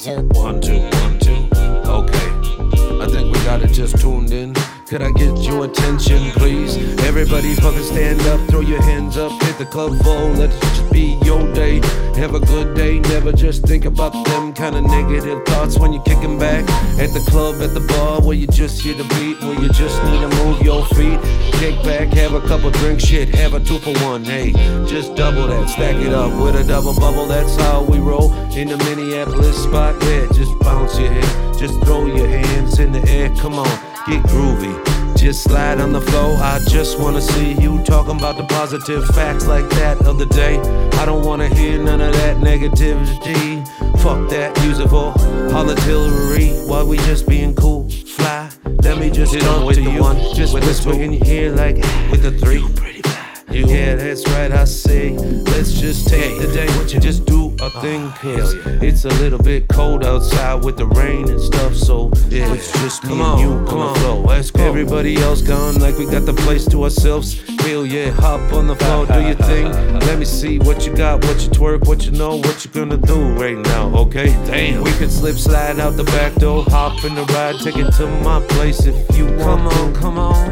two. One, two, one, two. Okay. I think we got it just tuned in. Could I get your attention, please? Everybody fucking stand up, throw your hands up, hit the club phone, let it just be your day. Have a good day, never just think about them kind of negative thoughts when you're kicking back. At the club, at the bar, where you just hear the beat, where you just need to move your feet. Kick back, have a couple drinks, shit, have a two for one, hey. Just double that, stack it up with a double bubble, that's how we roll in the Minneapolis spot. Yeah, just bounce your head, just throw your hands in the air. Come on, get groovy. Just slide on the floor. I just wanna see you talking about the positive facts like that of the day. I don't wanna hear none of that negativity. Fuck that, use it for artillery. Why we just being cool, fly. Let me just talk on with to the you. one, just with whisper in your ear like with the three. you. Yeah, that's right, I say. Let's just take the day. What you just do a ah, thing, cause yeah. it's a little bit cold outside with the rain and stuff. So, Yeah. it's just me Come and on, you come on the floor. Let's go. Everybody else gone, like we got the place to ourselves. Hell yeah, hop on the floor, do your thing. Let me see what you got, what you twerk, what you know, what you gonna do right now, okay? Damn. We could slip, slide out the back door, hop in the ride, take it to my place if you want. Come on, come on.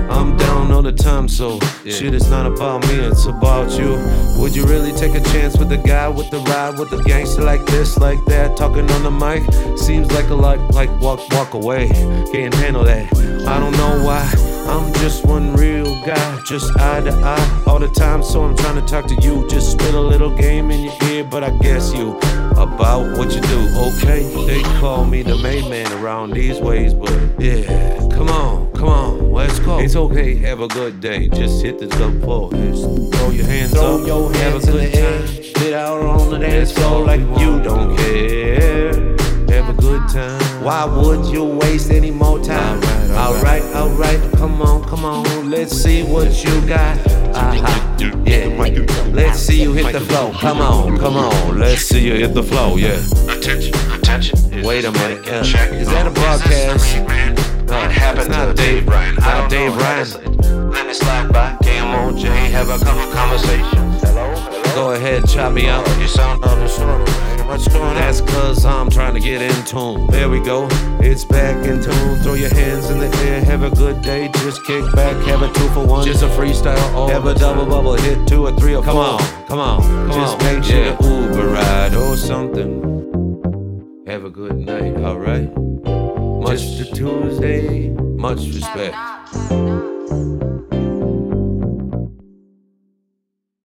Time, so Yeah. shit is not about me, it's about you. Would you really take a chance with a guy with the ride with a gangster like this, like that, talking on the mic? Seems like a lot, like walk, walk away. Can't handle that. I don't know why. I'm just one real guy, just eye to eye all the time. So I'm trying to talk to you, just spit a little game in your ear, but I guess you about what you do, okay? They call me the main man around these ways, but yeah, come on, come on, let's. It's okay, have a good day. Just hit the club floor, just throw your hands Throw up, your have a good time. Get out on the dance floor like you don't care. Have a good time. Why would you waste any more time? Alright, Alright, alright, come on, come on, let's see what you got. Uh-huh. Yeah, let's see you hit the floor. Come on, come on, let's see you hit the floor. Yeah. Attention, attention. Wait a minute, Mic uh, is that a broadcast? the Uh, It happened not to Dave- Dave Bryan. Not don't Dave know. Bryan. Let me slide by. KMOJ, have a couple conversations. Hello, hello. Go ahead, chop me out. You sound on the sort man. What's going on? That's cause I'm trying to get in tune. There we go. It's back in tune. Throw your hands in the air. Have a good day. Just kick back. Have a two for one. Just a freestyle. All have a double bubble hit. Two or three or Come four. on, come on, come Just on. make sure Yeah. the Uber ride or something. Have a good night. All right. Much to Tuesday. Much respect knock, knock.